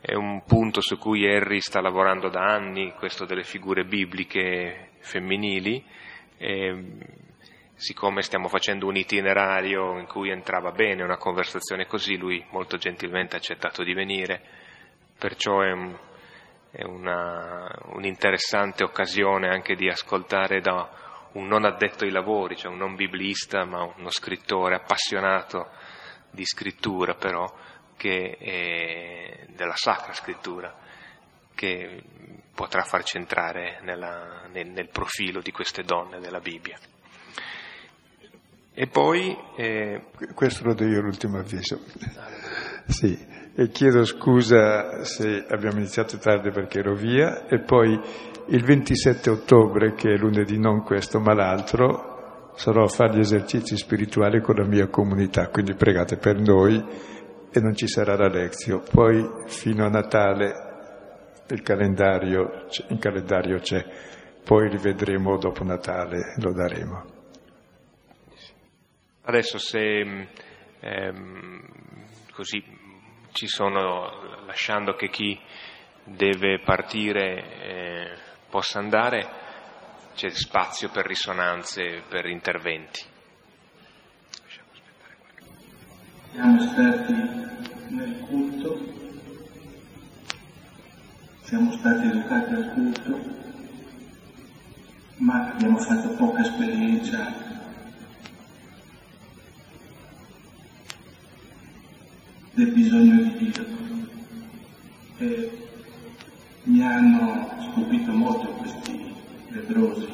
è un punto su cui Harry sta lavorando da anni, questo delle figure bibliche femminili. E, siccome stiamo facendo un itinerario in cui entrava bene una conversazione così, lui molto gentilmente ha accettato di venire, perciò è un, è una, un'interessante occasione anche di ascoltare da un non addetto ai lavori, cioè un non biblista, ma uno scrittore appassionato di scrittura però, della sacra scrittura, che potrà farci entrare nella, nel, nel, profilo di queste donne della Bibbia. E poi... Eh... Questo lo do io l'ultimo avviso. Sì, e chiedo scusa se abbiamo iniziato tardi perché ero via e poi il 27 ottobre, che è lunedì non questo ma l'altro, sarò a fare gli esercizi spirituali con la mia comunità, quindi pregate per noi e non ci sarà la lezione. Poi fino a Natale il calendario, in calendario c'è, poi li vedremo dopo Natale, lo daremo. Adesso se ehm, così ci sono, lasciando che chi deve partire eh, possa andare, c'è spazio per risonanze, per interventi. Siamo stati nel culto, siamo stati educati al culto, ma abbiamo fatto poca esperienza del bisogno di Dio. E mi hanno stupito molto questi lebbrosi,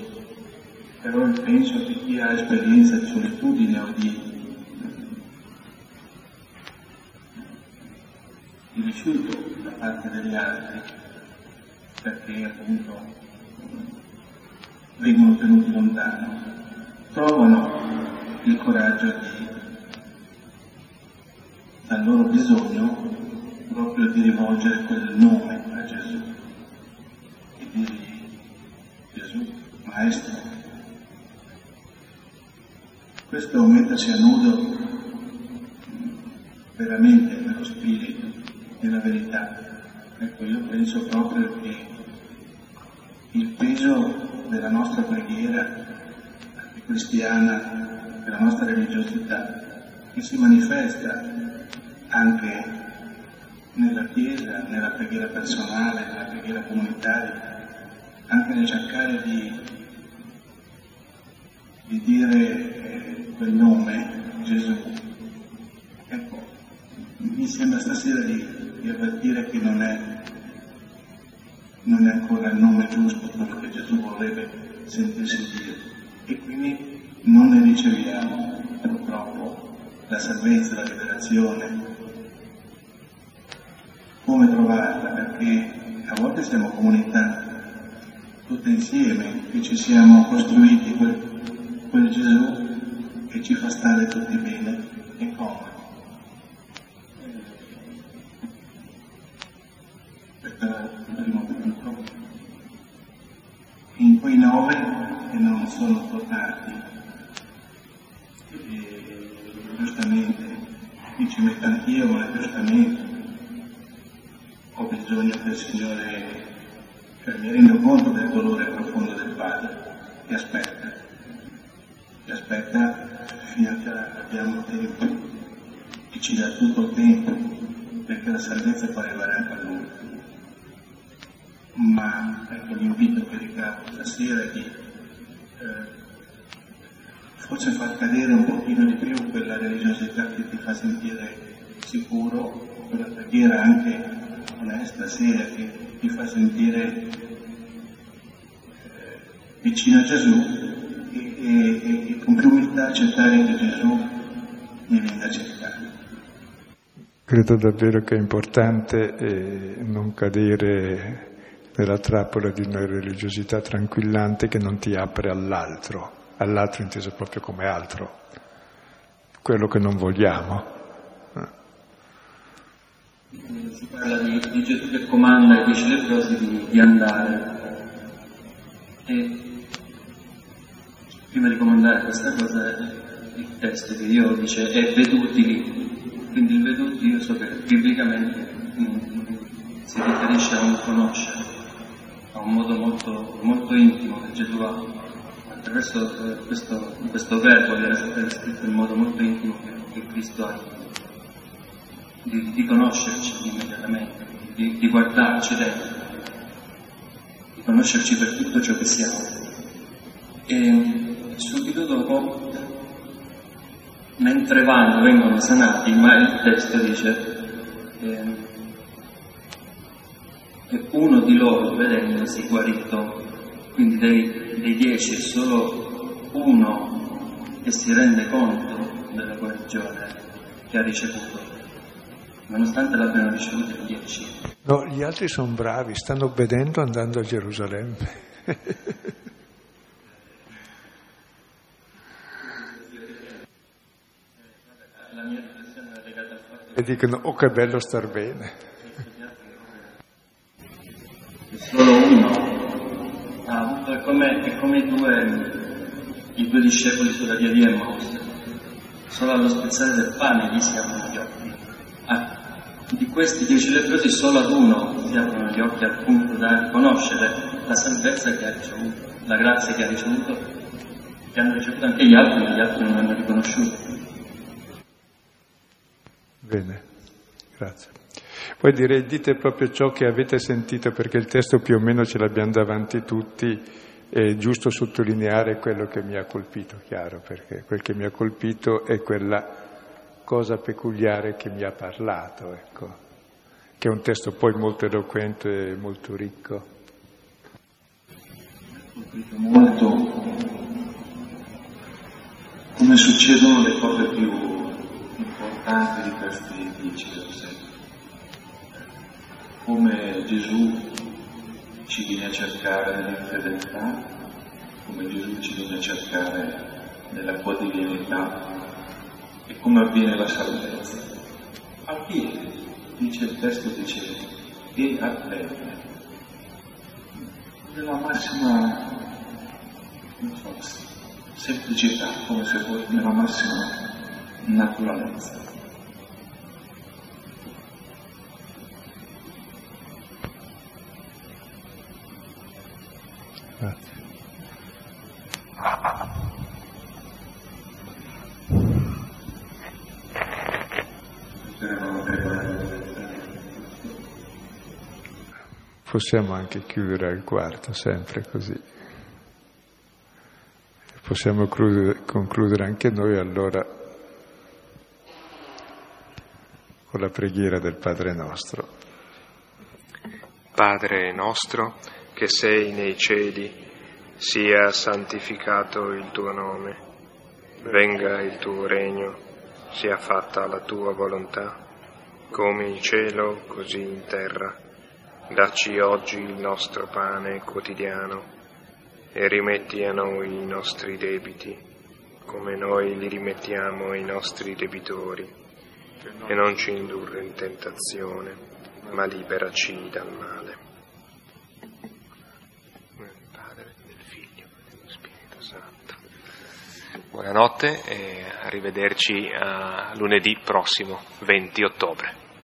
però penso che chi ha esperienza di solitudine o di, di rifiuto da parte degli altri, perché appunto vengono tenuti lontano, trovano il coraggio di dal loro bisogno proprio di rivolgere quel nome a Gesù e dirgli Gesù, Maestro. Questo mettersi a nudo veramente nello spirito, nella verità. Ecco, io penso proprio che il peso della nostra preghiera cristiana, della nostra religiosità, che si manifesta anche nella Chiesa, nella preghiera personale, nella preghiera comunitaria, anche nel cercare di, di dire eh, quel nome, Gesù, ecco, mi sembra stasera di, di avvertire che non è, non è ancora il nome giusto, quello che Gesù vorrebbe sentirsi dire. E quindi non ne riceviamo purtroppo la salvezza, la liberazione. Trovarla? Perché a volte siamo comunità tutte insieme che ci siamo costruiti quel, quel Gesù che ci fa stare tutti bene e comodi. Questo era il primo punto. In quei nove che non sono tornati, e, giustamente, qui ci metto anch'io, ma giustamente ho bisogno che il Signore, cioè mi rendo conto del dolore profondo del Padre, che aspetta, che aspetta fino a che abbiamo tempo, e ci dà tutto il tempo, perché la salvezza può arrivare anche a Lui. Ma ecco l'invito che ricavo stasera è di eh, forse far cadere un pochino di più quella religiosità che ti fa sentire sicuro, quella preghiera anche onesta, seria, che ti fa sentire eh, vicino a Gesù e, e, e, con più umiltà accettare che Gesù mi venga a cercare. Credo davvero che è importante eh, non cadere nella trappola di una religiosità tranquillante che non ti apre all'altro, all'altro inteso proprio come altro, quello che non vogliamo. Si parla di, di Gesù che comanda ai dieci leprosi di, di andare. E prima di comandare questa cosa il testo che io dice è vedutili, quindi il veduti io so che biblicamente si riferisce a un conoscere, a un modo molto, molto intimo che Gesù ha. Attraverso questo, questo verbo viene scritto in modo molto intimo che, che Cristo ha di, di conoscerci immediatamente, di, di guardarci dentro, di conoscerci per tutto ciò che siamo. E subito dopo, mentre vanno, vengono sanati, ma il testo dice eh, che uno di loro, vedendosi guarito, quindi dei, dei dieci è solo uno che si rende conto della guarigione che ha ricevuto nonostante l'abbiano ricevuto in dieci. No, gli altri sono bravi, stanno obbedendo andando a Gerusalemme. La mia riflessione è legata al fatto e dicono, oh che bello star bene. solo uno ha avuto, è come, è come i, due, i due discepoli sulla via di Emmaus, solo allo spezzare del pane gli si aprono di questi dieci leprosi solo ad uno si aprono gli occhi al punto da riconoscere la salvezza che ha ricevuto, la grazia che ha ricevuto, che hanno ricevuto anche gli altri, ma gli altri non hanno riconosciuto. Bene, grazie. Poi direi dite proprio ciò che avete sentito perché il testo più o meno ce l'abbiamo davanti tutti, è giusto sottolineare quello che mi ha colpito, chiaro, perché quel che mi ha colpito è quella cosa peculiare che mi ha parlato, ecco, che è un testo poi molto eloquente e molto ricco. Molto come succedono le cose più importanti di questi dieci versetti. Come Gesù ci viene a cercare nell'infedeltà, come Gesù ci viene a cercare nella quotidianità e come avviene la salvezza? Avviene, dice il testo, dice, e avviene. Nella massima, so, semplicità, come se fosse nella massima naturalezza. Grazie. Possiamo anche chiudere al quarto, sempre così. Possiamo concludere anche noi allora con la preghiera del Padre nostro. Padre nostro, che sei nei cieli, sia santificato il tuo nome, venga il tuo regno, sia fatta la tua volontà, come in cielo, così in terra. Dacci oggi il nostro pane quotidiano e rimetti a noi i nostri debiti, come noi li rimettiamo ai nostri debitori, e non ci indurre in tentazione, ma liberaci dal male. Padre, del Figlio dello Spirito Santo. Buonanotte e arrivederci a lunedì prossimo, 20 ottobre.